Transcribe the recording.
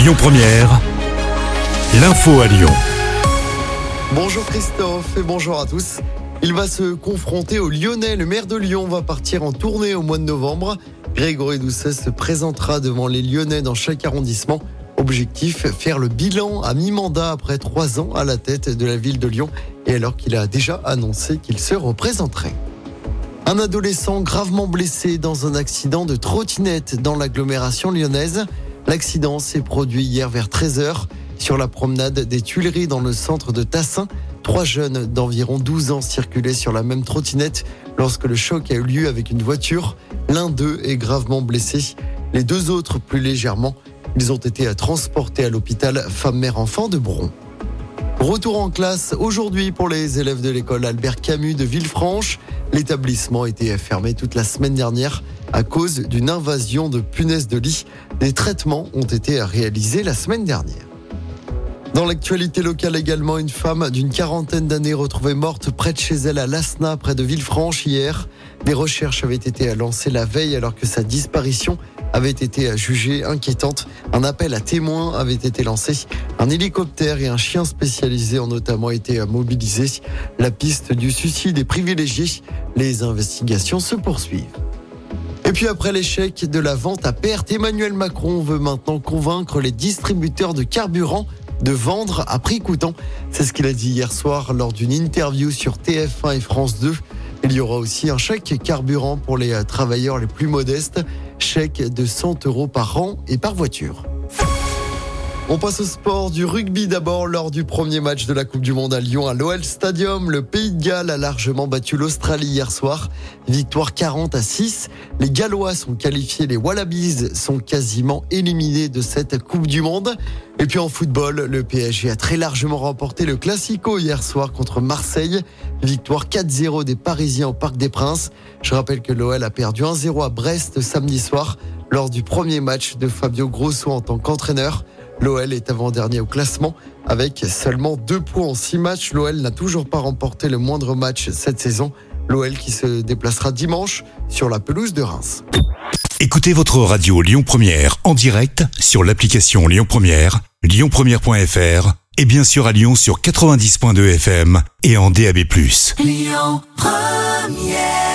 Lyon Première, l'info à Lyon. Bonjour Christophe et bonjour à tous. Il va se confronter au Lyonnais. Le maire de Lyon va partir en tournée au mois de novembre. Grégory Doucet se présentera devant les Lyonnais dans chaque arrondissement. Objectif, faire le bilan à mi-mandat après trois ans à la tête de la ville de Lyon et alors qu'il a déjà annoncé qu'il se représenterait. Un adolescent gravement blessé dans un accident de trottinette dans l'agglomération lyonnaise. L'accident s'est produit hier vers 13h sur la promenade des Tuileries dans le centre de Tassin. Trois jeunes d'environ 12 ans circulaient sur la même trottinette lorsque le choc a eu lieu avec une voiture. L'un d'eux est gravement blessé, les deux autres plus légèrement. Ils ont été transportés à l'hôpital femme-mère-enfant de Bron. Retour en classe aujourd'hui pour les élèves de l'école Albert Camus de Villefranche. L'établissement était fermé toute la semaine dernière à cause d'une invasion de punaises de lit. Des traitements ont été réalisés la semaine dernière. Dans l'actualité locale également, une femme d'une quarantaine d'années retrouvée morte près de chez elle à Lasna, près de Villefranche hier. Des recherches avaient été lancées la veille alors que sa disparition avait été jugée inquiétante. Un appel à témoins avait été lancé. Un hélicoptère et un chien spécialisé ont notamment été mobilisés. La piste du suicide est privilégiée. Les investigations se poursuivent. Et puis après l'échec de la vente à perte, Emmanuel Macron veut maintenant convaincre les distributeurs de carburant de vendre à prix coûtant. C'est ce qu'il a dit hier soir lors d'une interview sur TF1 et France 2. Il y aura aussi un chèque carburant pour les travailleurs les plus modestes, chèque de 100 euros par an et par voiture. On passe au sport du rugby d'abord lors du premier match de la Coupe du Monde à Lyon à l'OL Stadium. Le Pays de Galles a largement battu l'Australie hier soir. Victoire 40 à 6. Les Gallois sont qualifiés, les Wallabies sont quasiment éliminés de cette Coupe du Monde. Et puis en football, le PSG a très largement remporté le Classico hier soir contre Marseille. Victoire 4-0 des Parisiens au Parc des Princes. Je rappelle que l'OL a perdu 1-0 à Brest samedi soir lors du premier match de Fabio Grosso en tant qu'entraîneur. L'OL est avant-dernier au classement avec seulement deux points en six matchs. L'OL n'a toujours pas remporté le moindre match cette saison. L'OL qui se déplacera dimanche sur la pelouse de Reims. Écoutez votre radio Lyon Première en direct sur l'application Lyon Première, lyonpremière.fr et bien sûr à Lyon sur 90.2 FM et en DAB+. Lyon Première